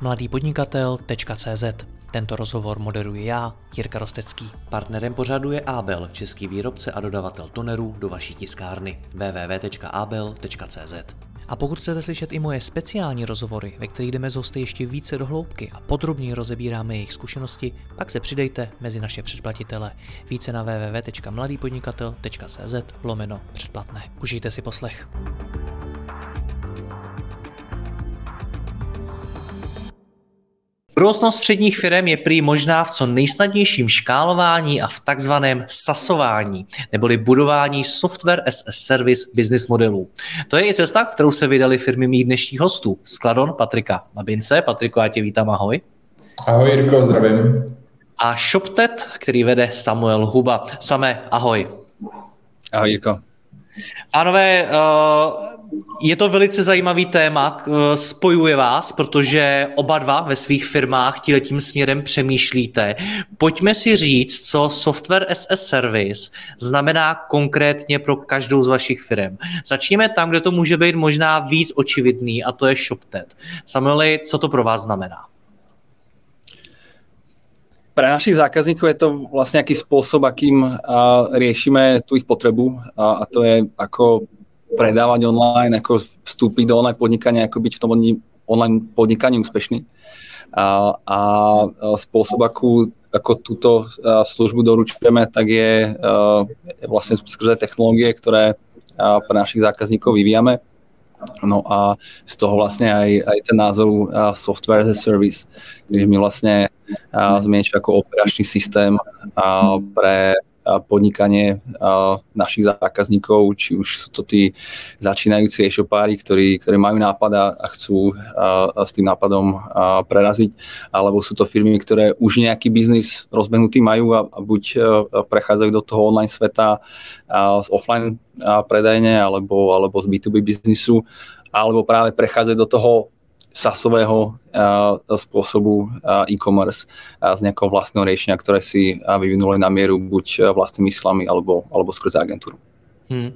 mladýpodnikatel.cz Tento rozhovor moderuji já, Jirka Rostecký. Partnerem pořadu je Abel, český výrobce a dodavatel tonerů do vaší tiskárny www.abel.cz. A pokud chcete slyšet i moje speciální rozhovory, ve kterých jdeme z hosty ještě více do hloubky a podrobněji rozebíráme jejich zkušenosti, pak se přidejte mezi naše předplatitele. Více na www.mladýpodnikatel.cz lomeno předplatné. Užijte si poslech. Budoucnost středních firm je prý možná v co nejsnadnějším škálování a v takzvaném sasování, neboli budování software as a service business modelů. To je i cesta, kterou se vydali firmy mých dnešních hostů. Skladon Patrika Babince. Patriku, já tě vítám, ahoj. Ahoj Jirko, zdravím. A ShopTet, který vede Samuel Huba. Samé, ahoj. Ahoj Jirko. Pánové, uh, je to velice zajímavý téma, spojuje vás, protože oba dva ve svých firmách tím směrem přemýšlíte. Pojďme si říct, co software as a service znamená konkrétně pro každou z vašich firm. Začněme tam, kde to může být možná víc očividný, a to je ShopTet. Samueli, co to pro vás znamená? Pre našich zákazníků je to vlastně nějaký způsob, akým riešime tu ich potrebu a, a to je ako predávať online, ako vstúpiť do online podnikania, ako byť v tom online podnikaní úspešný. A, a spôsob, akú, ako túto službu doručujeme, tak je, vlastne skrze technológie, ktoré pre našich zákazníkov vyvíjame. No a z toho vlastne aj, aj ten názov software as a service, kde my vlastne sme ako operačný systém pre podnikanie našich zákazníkov, či už sú to tí začínajúci e-shopári, ktorí, ktorí majú nápad a chcú s tým nápadom preraziť, alebo sú to firmy, ktoré už nejaký biznis rozbehnutý majú a, a buď prechádzajú do toho online sveta z offline predajne alebo, alebo z B2B biznisu, alebo práve prechádzajú do toho SASového spôsobu e-commerce z nejakého vlastného riešenia, ktoré si vyvinuli na mieru buď vlastnými silami alebo, alebo skrze agenturu. Hmm.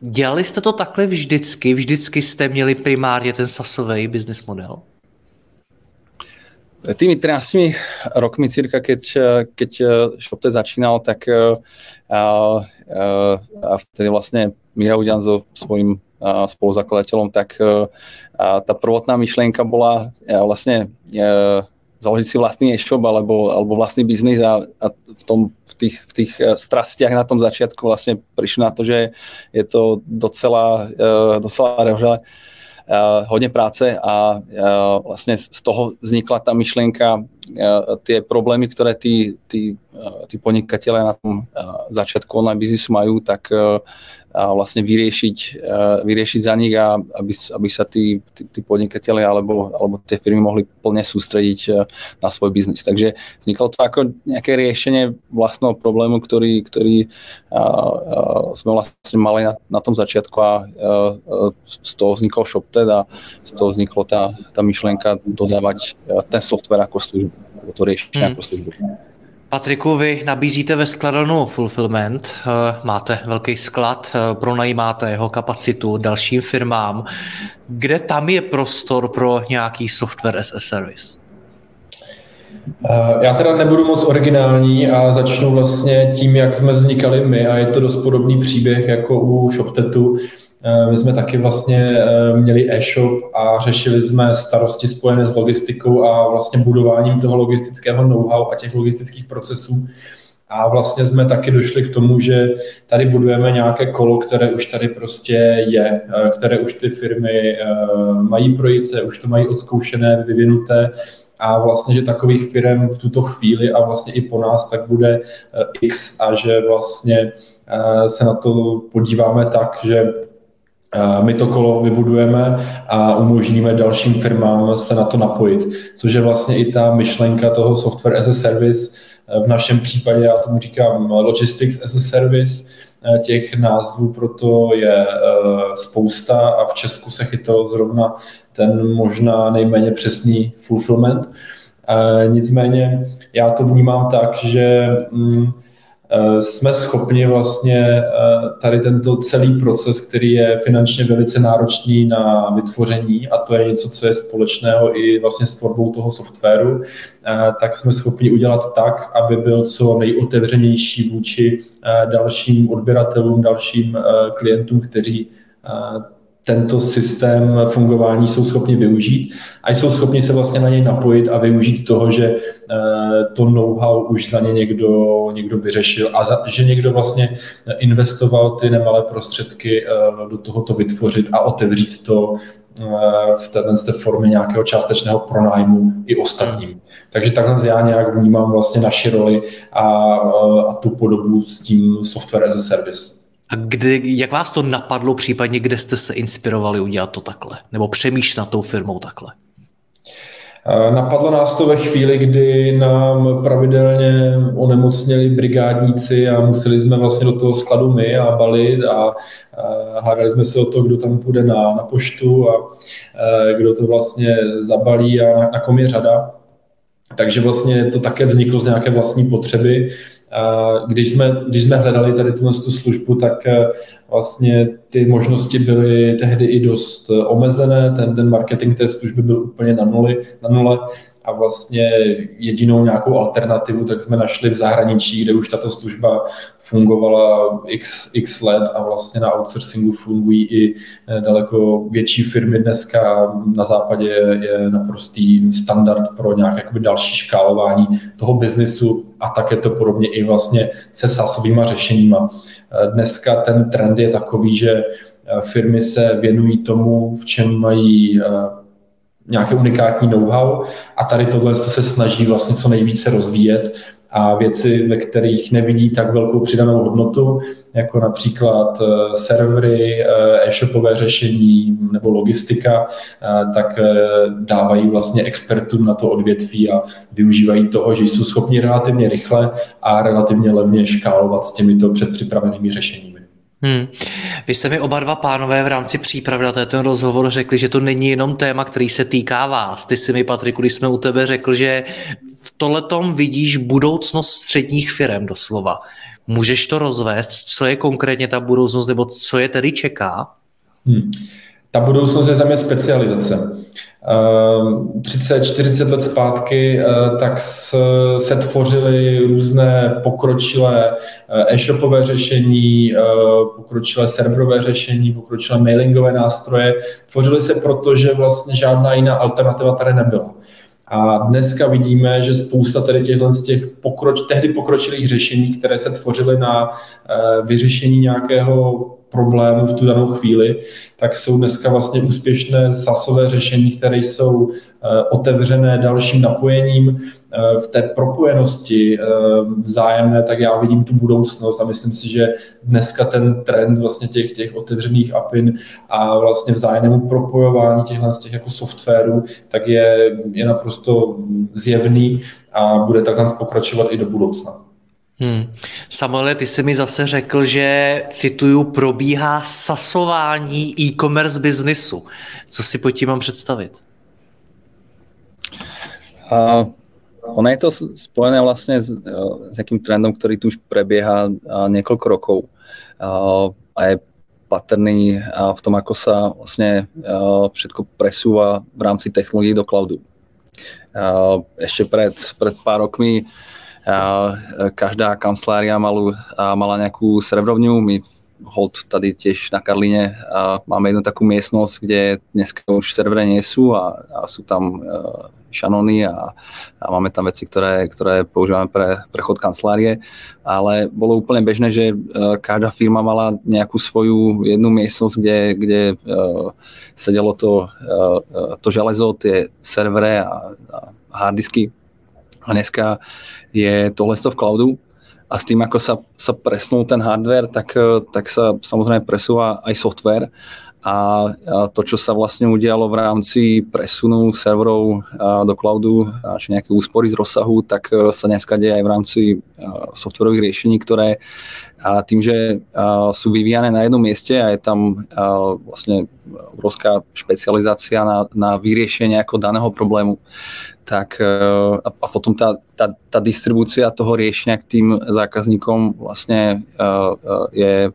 Dělali jste to takhle vždycky? Vždycky jste měli primárně ten SASový business model? Tými 13 rokmi cirka, keď, keď ShopTet začínal, tak a, a, a vtedy vlastne Mira Udian so svojím spoluzakladateľom, tak e, tá prvotná myšlienka bola e, vlastne e, založiť si vlastný e-shop alebo, alebo vlastný biznis a, a v, tom, v, tých, v tých strastiach na tom začiatku vlastne prišli na to, že je to docela, docela rehože, hodně práce a vlastně z toho vznikla ta myšlenka, ty problémy, které ty, ty, ty podnikatelé na tom začátku online biznisu mají, tak vlastne vyriešiť, vyriešiť za nich a aby, aby sa tí, tí, tí podnikatelia alebo, alebo tie firmy mohli plne sústrediť na svoj biznis. Takže vzniklo to ako nejaké riešenie vlastného problému, ktorý, ktorý sme vlastne mali na, na tom začiatku a, z toho vznikol ShopTed a z toho vzniklo tá, tá myšlienka dodávať ten software ako službu, to riešenie hmm. ako službu. Patriku, vy nabízíte ve skladanu fulfillment, eh, máte velký sklad, eh, pronajímáte jeho kapacitu dalším firmám. Kde tam je prostor pro nějaký software as a service? Eh, já teda nebudu moc originální a začnu vlastně tím, jak jsme vznikali my a je to dost podobný příběh jako u ShopTetu. Eh, my jsme taky vlastně eh, měli e-shop a řešili jsme starosti spojené s logistikou a vlastně budováním toho logistického know-how a těch logistických procesů. A vlastně jsme taky došli k tomu, že tady budujeme nějaké kolo, které už tady prostě je, eh, které už ty firmy mají projít, už to mají odzkoušené, vyvinuté a vlastně, že takových firm v tuto chvíli a vlastně i po nás tak bude X a že vlastně se na to podíváme tak, že my to kolo vybudujeme a umožníme dalším firmám se na to napojit, což je vlastně i ta myšlenka toho software as a service. V našem případě já tomu říkám logistics as a service, těch názvů proto je eh, spousta a v Česku se chytal zrovna ten možná nejméně přesný fulfillment. Nicméně já to vnímám tak, že mm, jsme schopni vlastně tady tento celý proces, který je finančně velice náročný na vytvoření a to je něco, co je společného i vlastně s tvorbou toho softwaru, tak jsme schopni udělat tak, aby byl co nejotevřenější vůči dalším odběratelům, dalším klientům, kteří tento systém fungování jsou schopni využít a jsou schopni se vlastně na něj napojit a využít toho, že eh, to know-how už za ně někdo, někdo vyřešil a za, že někdo vlastně investoval ty nemalé prostředky eh, do toho to vytvořit a otevřít to eh, v této té formě nějakého částečného pronájmu i ostatním. Takže takhle já nějak vnímám vlastně naši roli a, a tu podobu s tím software as a service. A kdy, jak vás to napadlo, případně kde jste se inspirovali udělat to takhle? Nebo přemýšlet nad tou firmou takhle? Napadlo nás to ve chvíli, kdy nám pravidelně onemocněli brigádníci a museli jsme vlastně do toho skladu my a balit a hádali jsme se o to, kdo tam půjde na, na poštu a kdo to vlastně zabalí a na, na kom je řada. Takže vlastně to také vzniklo z nějaké vlastní potřeby když jsme, když jsme hledali tady tu službu, tak eh, vlastně ty možnosti byly tehdy i dost eh, omezené, ten, ten marketing té služby byl úplně na, nuli, na nule. A vlastně jedinou nějakou alternativu tak jsme našli v zahraničí, kde už tato služba fungovala x, x let a vlastně na outsourcingu fungují i eh, daleko větší firmy dneska. Na západě je naprostý standard pro nějaké další škálování toho biznisu a také to podobně i vlastně se sásovýma řešeníma. Eh, dneska ten trend je takový, že eh, firmy se věnují tomu, v čem mají nějaké unikátní know-how a tady tohle se snaží vlastně co nejvíce rozvíjet a věci, ve kterých nevidí tak velkou přidanou hodnotu, jako například eh, servery, eh, e-shopové řešení nebo logistika, eh, tak dávají vlastně expertům na to odvětví a využívají toho, že jsou schopni relativně rychle a relativně levně škálovat s těmito předpřipravenými řešeními. Hmm. Vy jste mi oba dva pánové v rámci přípravy na ten rozhovor řekli, že to není jenom téma, který se týká vás. Ty si mi, Patriku, když jsme u tebe řekl, že v tohletom vidíš budoucnost středních firm doslova. Můžeš to rozvést? Co je konkrétně ta budoucnost, nebo co je tedy čeká? Hmm. Ta budoucnost je za mě specializace. 30-40 ehm, let zpátky eh, tak se tvořily různé pokročilé eh, e-shopové řešení, eh, pokročilé serverové řešení, pokročilé mailingové nástroje. Tvořily se proto, že vlastně žádná jiná alternativa tady nebyla. A dneska vidíme, že spousta tady těchto z těch pokroč, tehdy pokročilých řešení, které se tvořily na vyřešení nějakého problémů v tu danou chvíli, tak jsou dneska vlastně úspěšné sasové řešení, které jsou eh, otevřené dalším napojením eh, v té propojenosti eh, vzájemné, tak já vidím tu budoucnost a myslím si, že dneska ten trend vlastně těch, těch otevřených APIN a vlastně vzájemnému propojování těchhle z těch jako softwarů, tak je, je naprosto zjevný a bude takhle pokračovat i do budoucna. Hmm. Samuele, ty jsi mi zase řekl, že, cituju, probíhá sasování e-commerce biznisu. Co si pod tím mám představit? Uh, ono je to spojené vlastně s, s jakým trendom, který tu už prebieha několik rokov uh, a je patrný v tom, ako sa vlastne všetko presúva v rámci technológií do cloudu. Ešte pred, pred pár rokmi každá kancelária mala nejakú serverovňu, my hold tady tiež na Karlíne máme jednu takú miestnosť, kde dneska už servery sú a, a sú tam uh, šanony a, a máme tam veci, ktoré, ktoré používame pre prechod kancelárie, ale bolo úplne bežné, že uh, každá firma mala nejakú svoju jednu miestnosť, kde, kde uh, sedelo to, uh, to železo, tie servery a, a harddisky a dneska je tohle v cloudu a s tým, ako sa, sa presnul ten hardware, tak, tak sa samozrejme presúva aj software a to, čo sa vlastne udialo v rámci presunu serverov do cloudu, či nejaké úspory z rozsahu, tak e, sa dneska deje aj v rámci e, softwarových riešení, ktoré tým, že e, sú vyvíjane na jednom mieste a je tam vlastne obrovská špecializácia na, na vyriešenie ako daného problému, tak a potom tá, tá, tá distribúcia toho riešenia k tým zákazníkom vlastne je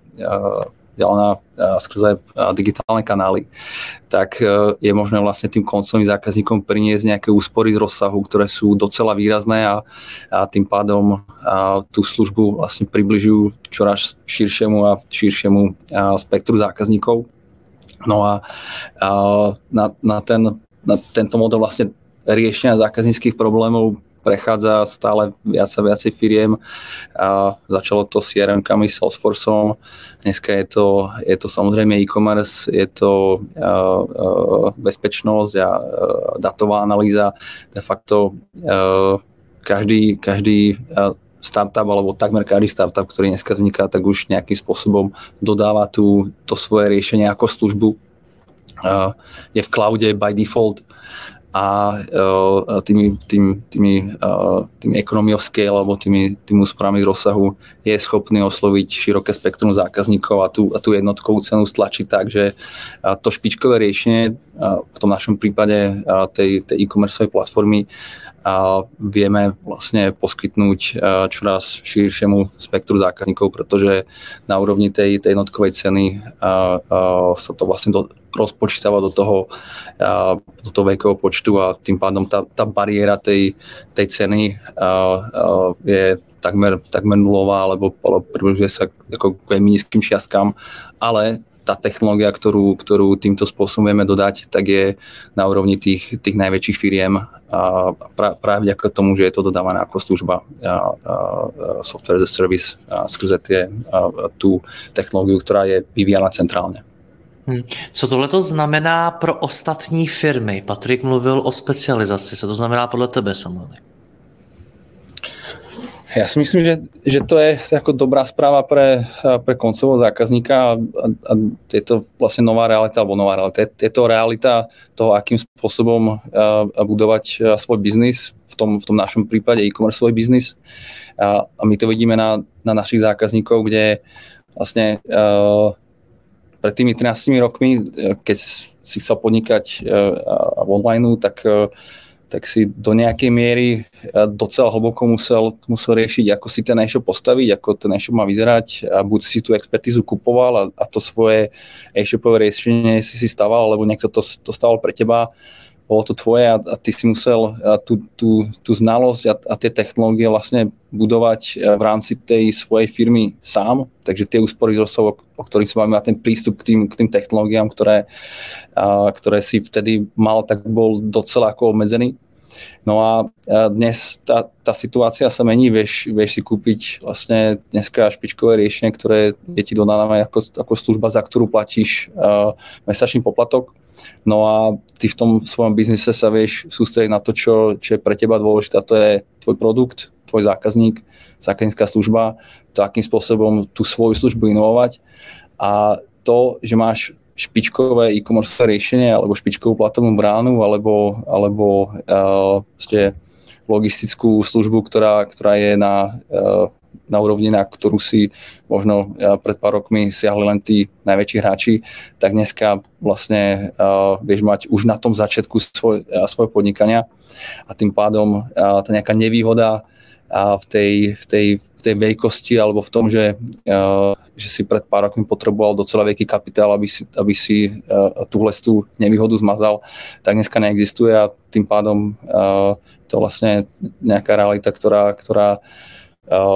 ďalná skrze digitálne kanály, tak e, je možné vlastne tým koncovým zákazníkom priniesť nejaké úspory z rozsahu, ktoré sú docela výrazné a, a tým pádom a tú službu vlastne približujú čoraz širšiemu a širšiemu a spektru zákazníkov. No a, a na, na, ten, na tento model vlastne riešenia zákazníckých problémov prechádza stále viac a viacej firiem. A začalo to s CRM-kami, Salesforceom, dneska je to, je to samozrejme e-commerce, je to uh, uh, bezpečnosť a uh, datová analýza. De facto uh, každý, každý uh, startup alebo takmer každý startup, ktorý dneska vzniká, tak už nejakým spôsobom dodáva tú, to svoje riešenie ako službu. Uh, je v cloude by default a uh, tými, tým, tými, tými economy of scale alebo tými, tými úsporami rozsahu je schopný osloviť široké spektrum zákazníkov a tú, a tú jednotkovú cenu stlačiť tak, že uh, to špičkové riešenie v tom našom prípade tej, tej e-commerceovej platformy a vieme vlastne poskytnúť čoraz širšiemu spektru zákazníkov, pretože na úrovni tej, tej jednotkovej ceny a, a sa to vlastne do, rozpočítava do toho, do toho veľkého počtu a tým pádom tá, tá bariéra tej, tej ceny je takmer, takmer nulová, alebo, alebo približuje sa ako k veľmi nízkym čiastkám, ale tá technológia, ktorú, ktorú týmto spôsobom vieme dodať, tak je na úrovni tých, tých najväčších firiem a práve vďaka tomu, že je to dodávané ako služba a, a, software as a service a skrze tie, a, tú technológiu, ktorá je vyvíjana centrálne. Hmm. Co tohle to znamená pro ostatní firmy? Patrik mluvil o specializaci. Co to znamená podle tebe, samozřejmě? Ja si myslím, že, že to, je, to je ako dobrá správa pre, pre koncového zákazníka a, a, je to vlastne nová realita, alebo nová realita. Je, je to realita toho, akým budovať a svoj biznis, v tom, v tom našom prípade e-commerce svoj biznis. A, a my to vidíme na, na našich zákazníkov, kde vlastne a, pred tými 13 rokmi, keď si chcel podnikať a, a online, tak a, tak si do nejakej miery eh, docela hlboko musel, musel riešiť, ako si ten e-shop postaviť, ako ten e-shop má vyzerať a buď si tú expertizu kupoval a, a to svoje e-shopové riešenie si si staval, alebo niekto to, to staval pre teba, bolo to tvoje a, a ty si musel a, tú, tú, tú znalosť a, a tie technológie vlastne budovať eh, v rámci tej svojej firmy sám, takže tie úspory z rozsahu, o ktorých sa máme, ten prístup k tým, k tým technológiám, ktoré, a, ktoré si vtedy mal, tak bol docela ako obmedzený No a dnes tá, tá situácia sa mení, vieš, vieš si kúpiť vlastne dneska špičkové riešenie, ktoré je ti dodané ako, ako služba, za ktorú platíš uh, mesačný poplatok. No a ty v tom svojom biznise sa vieš sústrediť na to, čo, čo je pre teba dôležité, to je tvoj produkt, tvoj zákazník, zákaznícká služba, to akým spôsobom tú svoju službu inovovať a to, že máš špičkové e-commerce riešenie alebo špičkovú platovú bránu alebo, alebo uh, logistickú službu, ktorá, ktorá je na, uh, na úrovni, na ktorú si možno uh, pred pár rokmi siahli len tí najväčší hráči, tak dneska vlastne uh, vieš mať už na tom začiatku svoj, uh, svoje podnikania a tým pádom uh, tá nejaká nevýhoda uh, v tej, v tej v tej veľkosti alebo v tom, že, uh, že si pred pár rokmi potreboval docela veľký kapitál, aby si, aby si uh, túhle tú nevýhodu zmazal, tak dneska neexistuje a tým pádom uh, to vlastne nejaká realita, ktorá, ktorá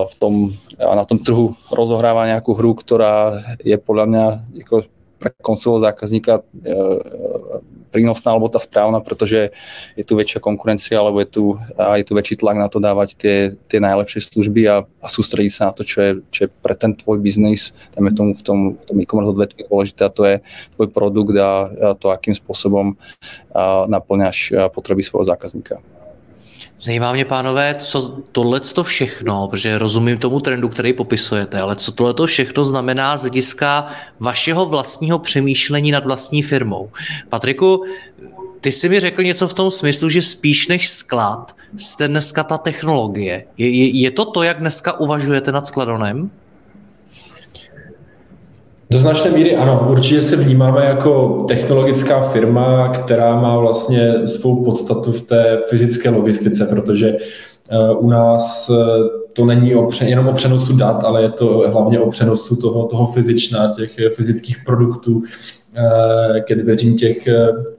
v tom, na tom trhu rozohráva nejakú hru, ktorá je podľa mňa ako pre koncového zákazníka uh, prínosná alebo tá správna, pretože je tu väčšia konkurencia alebo je tu, a je tu väčší tlak na to dávať tie, tie najlepšie služby a, a sústrediť sa na to, čo je, čo je pre ten tvoj biznis, dajme tomu v tom, v tom e-commerce odvetví dôležité a to je tvoj produkt a, a to, akým spôsobom a naplňaš potreby svojho zákazníka. Zajímá mě, pánové, co tohle to všechno, protože rozumím tomu trendu, který popisujete, ale co tohle to všechno znamená z hlediska vašeho vlastního přemýšlení nad vlastní firmou. Patriku, ty jsi mi řekl něco v tom smyslu, že spíš než sklad jste dneska ta technologie. Je, je, je to to, jak dneska uvažujete nad skladonem? Do značné míry ano, určitě se vnímáme jako technologická firma, která má vlastně svou podstatu v té fyzické logistice, protože eh, u nás eh, to není o, jenom o přenosu dat, ale je to hlavně o přenosu toho, toho fyzična, těch fyzických produktů eh, ke dveřím těch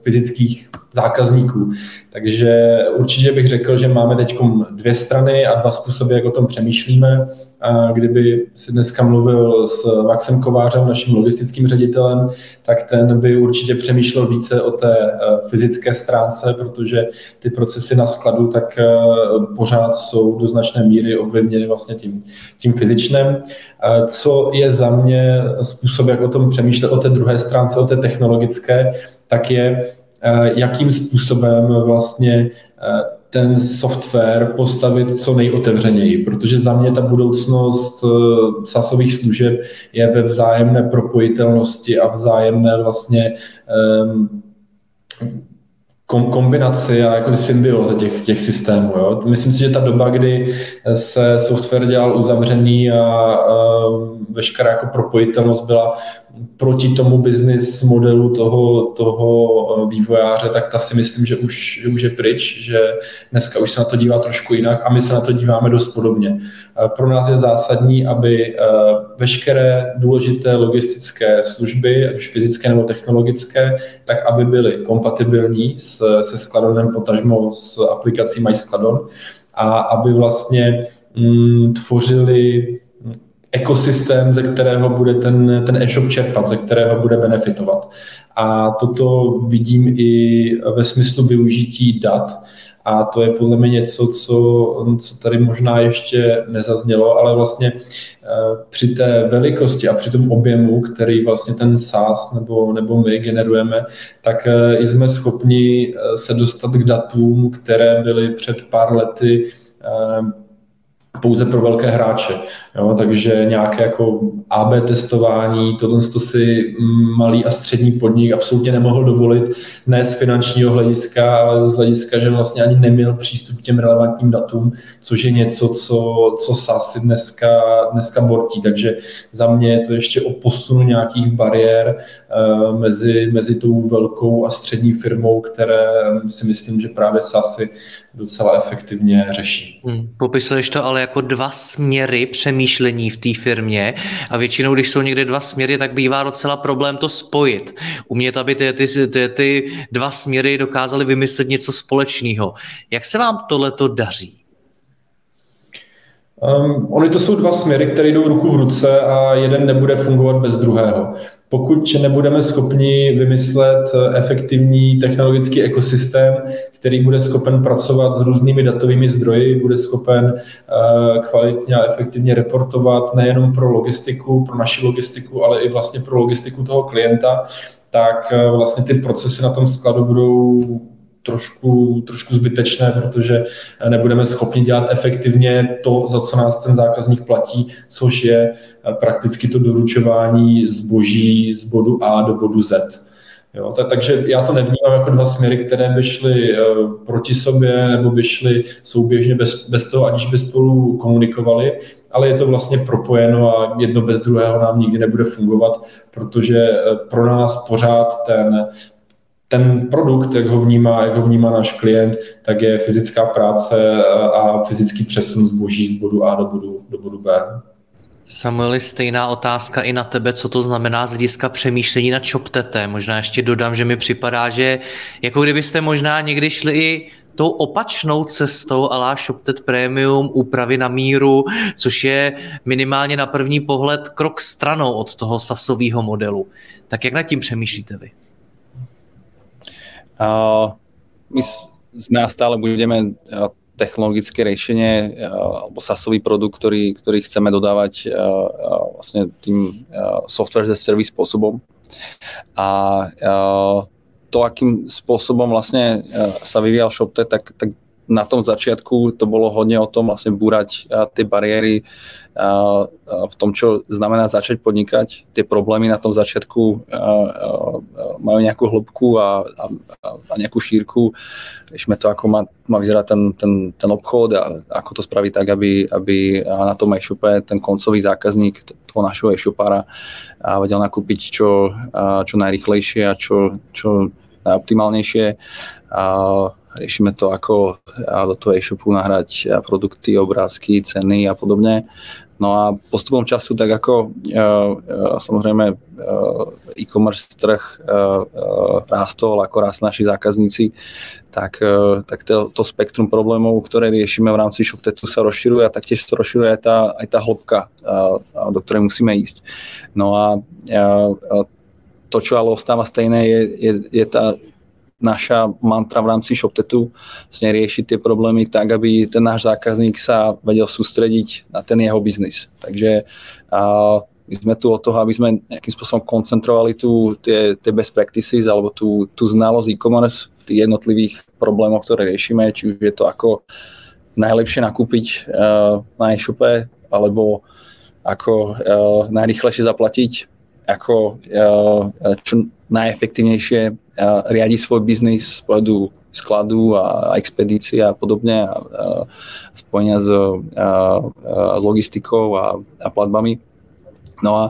fyzických zákazníků. Takže určitě bych řekl, že máme teď dvě strany a dva způsoby, jak o tom přemýšlíme. Kdyby si dneska mluvil s Maxem Kovářem, naším logistickým ředitelem, tak ten by určitě přemýšlel více o té eh, fyzické stránce, protože ty procesy na skladu tak eh, pořád jsou do značné míry ovlivněny vlastně tím, tím fyzičným. Co je za mě způsob, jak o tom přemýšlet o té druhé stránce, o té technologické, tak je jakým způsobem vlastně eh, ten software postavit co nejotevřeněji, protože za mě ta budoucnost eh, sasových služeb je ve vzájemné propojitelnosti a vzájemné vlastně um, kombinaci a jako symbioze těch, těch systémů. Jo. Myslím si, že ta doba, kdy se software dělal uzavřený a, a veškerá jako propojitelnost byla proti tomu business modelu toho, toho eh, vývojáře, tak ta si myslím, že už, že už je pryč, že dneska už se na to dívá trošku jinak a my se na to díváme dost podobně. Eh, pro nás je zásadní, aby eh, veškeré důležité logistické služby, ať už fyzické nebo technologické, tak aby byly kompatibilní s, se Skladonem, potažmo s aplikací MySkladon a aby vlastně mm, tvořili ekosystém, ze kterého bude ten, ten e-shop čerpat, ze kterého bude benefitovat. A toto vidím i ve smyslu využití dat. A to je podle mě něco, co, co tady možná ještě nezaznělo, ale vlastně eh, při té velikosti a při tom objemu, který vlastně ten SaaS nebo, nebo my generujeme, tak eh, jsme schopni eh, se dostat k datům, které byly před pár lety pouze pro velké hráče. Jo, takže nějaké jako AB testování, tohle to si malý a střední podnik absolutně nemohl dovolit, ne z finančního hlediska, ale z hlediska, že vlastně ani neměl přístup k těm relevantním datům, což je něco, co, co SASy dneska, dneska bortí. Takže za mě je to ještě o posunu nějakých bariér uh, mezi, mezi tou velkou a střední firmou, které si myslím, že právě SASy docela efektivně řeší. Hmm, popisuješ to ale jako dva směry přemýšlení v té firmě a většinou, když jsou někde dva směry, tak bývá docela problém to spojit. Umět, aby ty, ty, ty, ty dva směry dokázaly vymyslet něco společného. Jak se vám tohleto daří? Um, oni to jsou dva směry, které jdou ruku v ruce a jeden nebude fungovat bez druhého pokud nebudeme schopni vymyslet eh, efektivní technologický ekosystém, který bude schopen pracovat s různými datovými zdroji, bude schopen eh, kvalitně a efektivně reportovat nejenom pro logistiku, pro naši logistiku, ale i vlastně pro logistiku toho klienta, tak eh, vlastně ty procesy na tom skladu budou trošku, trošku zbytečné, protože nebudeme schopni dělat efektivně to, za co nás ten zákazník platí, což je prakticky to doručování zboží z bodu A do bodu Z. Jo, tak, takže já to nevnímám jako dva směry, které by šly uh, proti sobě nebo by šly souběžně bez, bez toho, aniž by spolu komunikovali, ale je to vlastně propojeno a jedno bez druhého nám nikdy nebude fungovat, protože uh, pro nás pořád ten ten produkt, jak ho vnímá, jak ho vnímá náš klient, tak je fyzická práce a fyzický přesun zboží z bodu A do bodu, do bodu B. Samueli, stejná otázka i na tebe, co to znamená z hlediska přemýšlení na ChopTete. Možná ještě dodám, že mi připadá, že jako kdybyste možná někdy šli i tou opačnou cestou alá ShopTet Premium, úpravy na míru, což je minimálně na první pohled krok stranou od toho sasového modelu. Tak jak nad tím přemýšlíte vy? My sme a stále budeme technologické riešenie alebo SaaSový produkt, ktorý, ktorý chceme dodávať vlastne tým software a service spôsobom. A to, akým spôsobom vlastne sa vyvíjal ShopTet, tak, tak na tom začiatku to bolo hodne o tom vlastne búrať tie bariéry v tom, čo znamená začať podnikať. Tie problémy na tom začiatku majú nejakú hĺbku a, a, a nejakú šírku. Riešime to, ako má, má vyzerať ten, ten, ten obchod a ako to spraviť tak, aby, aby na tom e-shope ten koncový zákazník toho našeho e-shopára vedel nakúpiť čo, čo najrychlejšie a čo, čo najoptimálnejšie. A riešime to, ako do toho e-shopu nahrať produkty, obrázky, ceny a podobne. No a postupom času, tak ako uh, uh, samozrejme uh, e-commerce trh rástol, ako rast naši zákazníci, tak, tak to, to spektrum problémov, ktoré riešime v rámci ShopTetu sa rozširuje a taktiež sa rozširuje aj tá, aj tá hĺbka, do ktorej musíme ísť. No a to, čo ale ostáva stejné, je, je, je tá naša mantra v rámci ShopTetu vlastne riešiť tie problémy tak, aby ten náš zákazník sa vedel sústrediť na ten jeho biznis. Takže a my sme tu od toho, aby sme nejakým spôsobom koncentrovali tu tie, tie best practices alebo tú, tú znalosť e-commerce v tých jednotlivých problémoch, ktoré riešime, či už je to ako najlepšie nakúpiť uh, na e-shope, alebo ako uh, najrychlejšie zaplatiť, ako uh, čo najefektívnejšie riadiť svoj biznis z pohľadu skladu a, expedície a podobne a, a spojenia s, a, a, s logistikou a, a platbami. No a,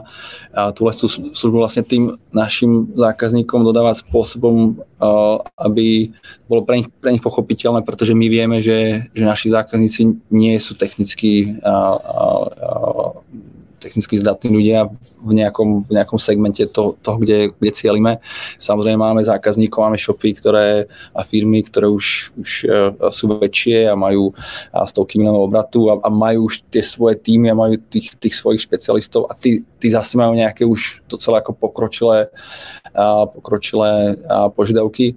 a túhle službu vlastne tým našim zákazníkom dodávať spôsobom, a, aby bolo pre nich, pre nich pochopiteľné, pretože my vieme, že, že naši zákazníci nie sú technicky a, a, a, technicky zdatní ľudia v nejakom, v nejakom segmente to, toho, kde, kde cielime. Samozrejme máme zákazníkov, máme shopy ktoré, a firmy, ktoré už, už uh, sú väčšie a majú a stovky miliónov obratu a, a majú už tie svoje týmy a majú tých, tých svojich špecialistov a tí, tí zase majú nejaké už docela ako pokročilé, a pokročilé a požiadavky.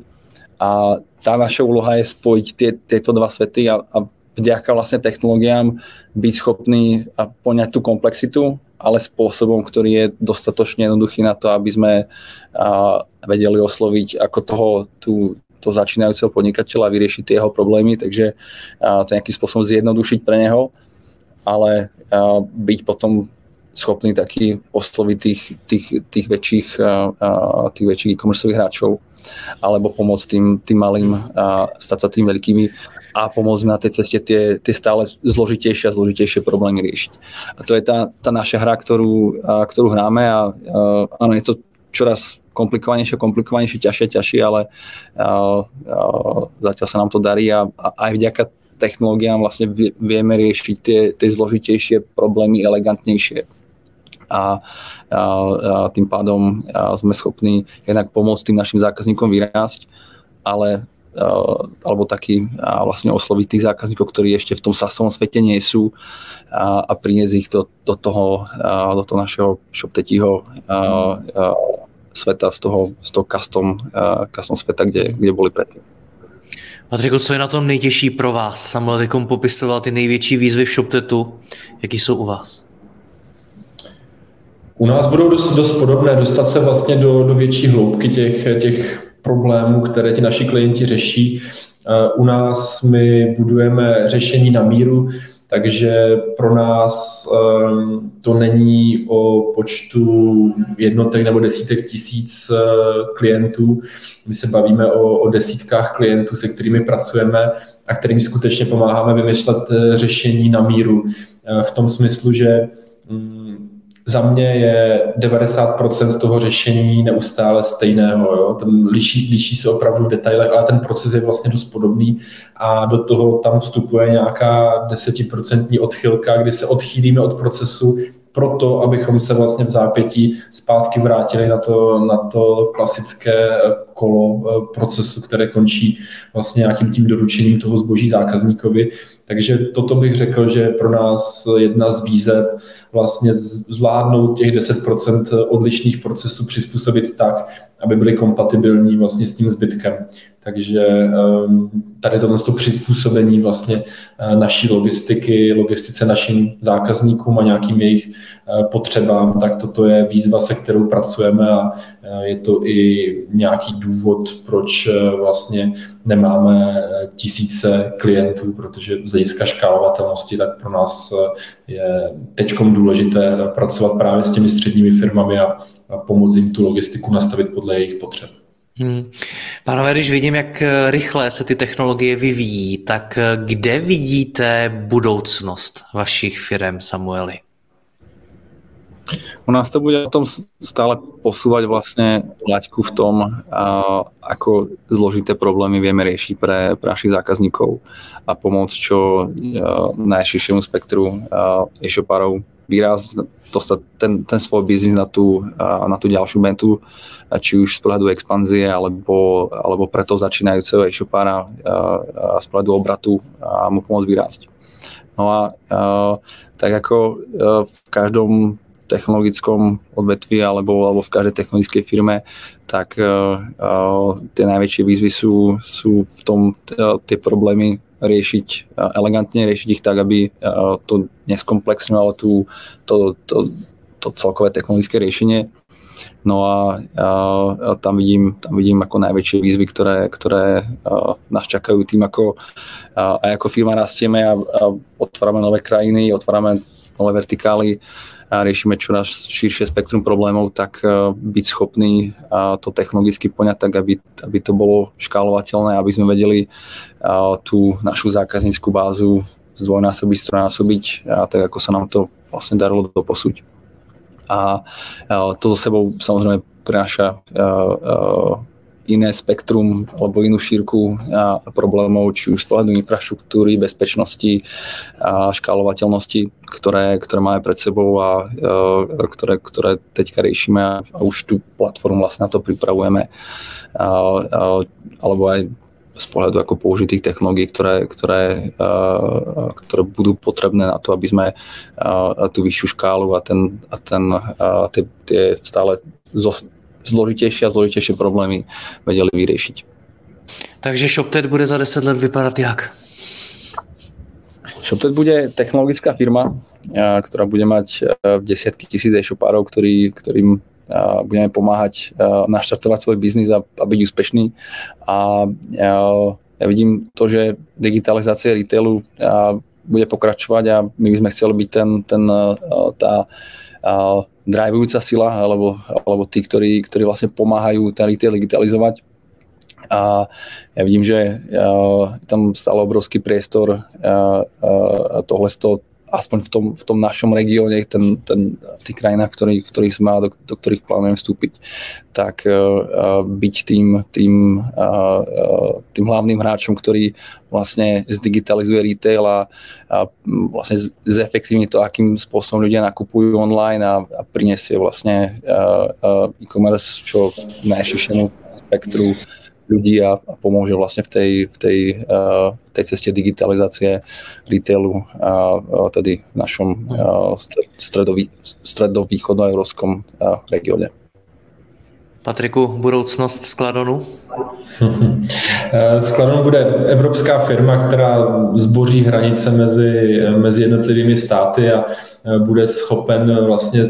A tá naša úloha je spojiť tie, tieto dva svety a, a vďaka vlastne technológiám byť schopný poňať tú komplexitu, ale spôsobom, ktorý je dostatočne jednoduchý na to, aby sme vedeli osloviť ako toho, tú, to začínajúceho podnikateľa a vyriešiť tie jeho problémy, takže to nejakým spôsobom zjednodušiť pre neho, ale byť potom schopný taký osloviť tých, tých, tých väčších, tých väčších e-commerceových hráčov alebo pomôcť tým, tým malým stať sa tým veľkými a pomôcť na tej ceste tie, tie stále zložitejšie a zložitejšie problémy riešiť. A to je tá, tá naša hra, ktorú, a, ktorú hráme a, a áno, je to čoraz komplikovanejšie, komplikovanejšie, ťažšie, ťažšie, ale a, a, zatiaľ sa nám to darí a, a aj vďaka technológiám vlastne vieme riešiť tie, tie zložitejšie problémy elegantnejšie. A, a, a tým pádom a sme schopní jednak pomôcť tým našim zákazníkom vyrásť, ale alebo taký a vlastne osloviť tých zákazníkov, ktorí ešte v tom sasovom svete nie sú a, a priniesť ich do, do toho, a, do toho našeho ShopTetího sveta, z toho, z toho custom, a, custom sveta, kde, kde boli predtým. Patriku, co je na tom nejtěžší pro vás? Samuel Tekom popisoval ty největší výzvy v ShopTetu. Jaký jsou u vás? U nás budou dost, dost podobné, dostat se vlastně do, do větší hloubky těch, těch problémů, které ti naši klienti řeší. U nás my budujeme řešení na míru, takže pro nás ehm, to není o počtu jednotek nebo desítek tisíc eh, klientů. My se bavíme o, o desítkách klientů, se kterými pracujeme a kterým skutečně pomáháme vymýšlet eh, řešení na míru. Eh, v tom smyslu, že mm, za mě je 90% toho řešení neustále stejného. Jo? Ten liší, liší se opravdu v detailech, ale ten proces je vlastně dost podobný a do toho tam vstupuje nějaká desetiprocentní odchylka, kdy se odchýlíme od procesu proto, abychom se vlastně v zápětí zpátky vrátili na to, na to klasické kolo eh, procesu, které končí vlastně nějakým tím doručením toho zboží zákazníkovi. Takže toto bych řekl, že je pro nás jedna z výzev vlastně zvládnout těch 10% odlišných procesů, přizpůsobit tak, aby byly kompatibilní vlastně s tím zbytkem. Takže ehm, tady tohle přizpůsobení vlastně naší logistiky, logistice našim zákazníkům a nějakým jejich potřebám, tak toto je výzva, se kterou pracujeme a je to i nějaký důvod, proč vlastně nemáme tisíce klientů, protože z hlediska škálovatelnosti, tak pro nás je teď důležité pracovat právě s těmi středními firmami a, pomoct jim tu logistiku nastavit podle jejich potřeb. Hmm. Pánové, když vidím, jak rychle se ty technologie vyvíjí, tak kde vidíte budoucnost vašich firm, Samueli? U nás to bude o tom stále posúvať vlastne laťku v tom, ako zložité problémy vieme riešiť pre, pre našich zákazníkov a pomôcť čo najširšiemu spektru e-shopárov výrazť, dostať ten, ten svoj biznis na tú, na tú ďalšiu mentu, či už z pohľadu expanzie, alebo, alebo pre toho začínajúceho e-shopára z pohľadu obratu a mu pomôcť vyrásť. No a tak ako v každom technologickom odvetví alebo, alebo v každej technologickej firme, tak uh, tie najväčšie výzvy sú, sú v tom uh, tie problémy riešiť uh, elegantne, riešiť ich tak, aby uh, to neskomplexňovalo tú, to, to, to celkové technologické riešenie. No a, a, tam, vidím, tam vidím ako najväčšie výzvy, ktoré a, nás čakajú tým, ako a, aj ako firma rastieme a, a otvárame nové krajiny, otvárame nové vertikály, a riešime čoraz širšie spektrum problémov, tak e, byť schopný to technologicky poňať tak, aby, aby to bolo škálovateľné, aby sme vedeli tú našu zákazníckú bázu zdvojnásobiť, strojnásobiť, tak ako sa nám to vlastne darilo doposúť. A to so sebou samozrejme prináša iné spektrum alebo inú šírku problémov, či už z pohľadu infraštruktúry, bezpečnosti a škálovateľnosti, ktoré, ktoré máme pred sebou a ktoré, ktoré teďka riešime a už tú platformu vlastne na to pripravujeme. A, a, alebo aj z pohľadu ako použitých technológií, ktoré, ktoré, ktoré budú potrebné na to, aby sme tú vyššiu škálu a, ten, a ten, tie, tie stále zložitejšie a zložitejšie problémy vedeli vyriešiť. Takže ShopTet bude za 10 let vypadat jak? ShopTet bude technologická firma, ktorá bude mať desiatky tisíc e-shopárov, ktorý, ktorým budeme pomáhať naštartovať svoj biznis a, a byť úspešný. A ja vidím to, že digitalizácia retailu bude pokračovať a my by sme chceli byť ten, ten, tá drivujúca sila alebo, alebo tí, ktorí, ktorí vlastne pomáhajú ten retail digitalizovať. A ja vidím, že je tam stále obrovský priestor tohle aspoň v tom, v tom našom regióne, ten, ten, v tých krajinách, ktorý, ktorých sme do, do ktorých plánujem vstúpiť, tak uh, byť tým, tým, uh, tým hlavným hráčom, ktorý vlastne zdigitalizuje retail a, a vlastne zefektívni to, akým spôsobom ľudia nakupujú online a, a prinesie vlastne uh, uh, e-commerce čo najširšiemu spektru ľudí a, a pomôže vlastne v tej, v tej, uh, v tej ceste digitalizácie retailu a uh, tedy v našom uh, stredový, stredovýchodnoeurópskom uh, regióne. Patriku, budoucnost Skladonu? Skladon bude evropská firma, která zboří hranice mezi, mezi jednotlivými státy a bude schopen vlastně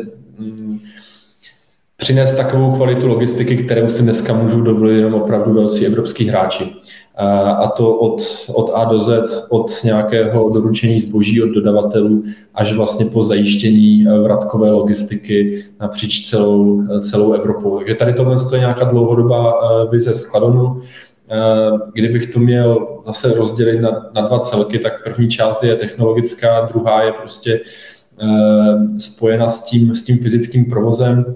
přinést takovou kvalitu logistiky, kterou si dneska můžou dovolit jenom opravdu velcí evropský hráči. A to od, od A do Z, od nějakého doručení zboží od dodavatelů až vlastně po zajištění eh, vratkové logistiky napříč celou, eh, celou Evropou. Takže tady tohle je nějaká dlouhodobá eh, vize skladonu. Kdybych to měl zase rozdělit na, na dva celky, tak první část je technologická, druhá je prostě spojena s tím, s tím fyzickým provozem,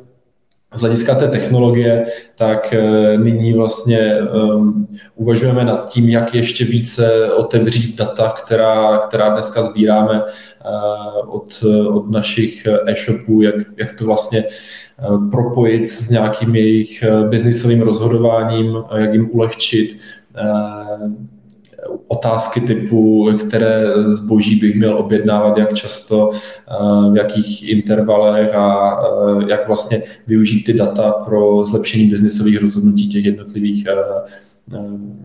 z hlediska té technologie, tak eh, nyní vlastně um, uvažujeme nad tím, jak ještě více otevřít data, která, která dneska sbíráme uh, od, od našich e-shopů, jak, jak to vlastně uh, propojit s nějakým jejich biznisovým rozhodováním, jak jim ulehčit uh, otázky typu, které zboží bych měl objednávat, jak často, eh, v jakých intervalech a eh, jak vlastně využít ty data pro zlepšení biznisových rozhodnutí těch jednotlivých, eh,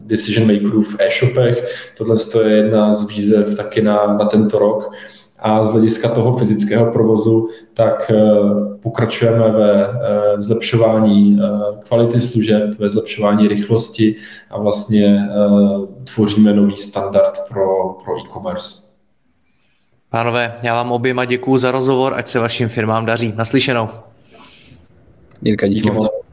decision makerů v e-shopech. Tohle je jedna z výzev taky na, na tento rok. A z hlediska toho fyzického provozu, tak pokračujeme ve zlepšování kvality služeb, ve zlepšování rychlosti a vlastně tvoříme nový standard pro, pro e-commerce. Pánové, já vám oběma děkuji za rozhovor, ať se vašim firmám daří. Naslyšenou. Jirka, díky moc.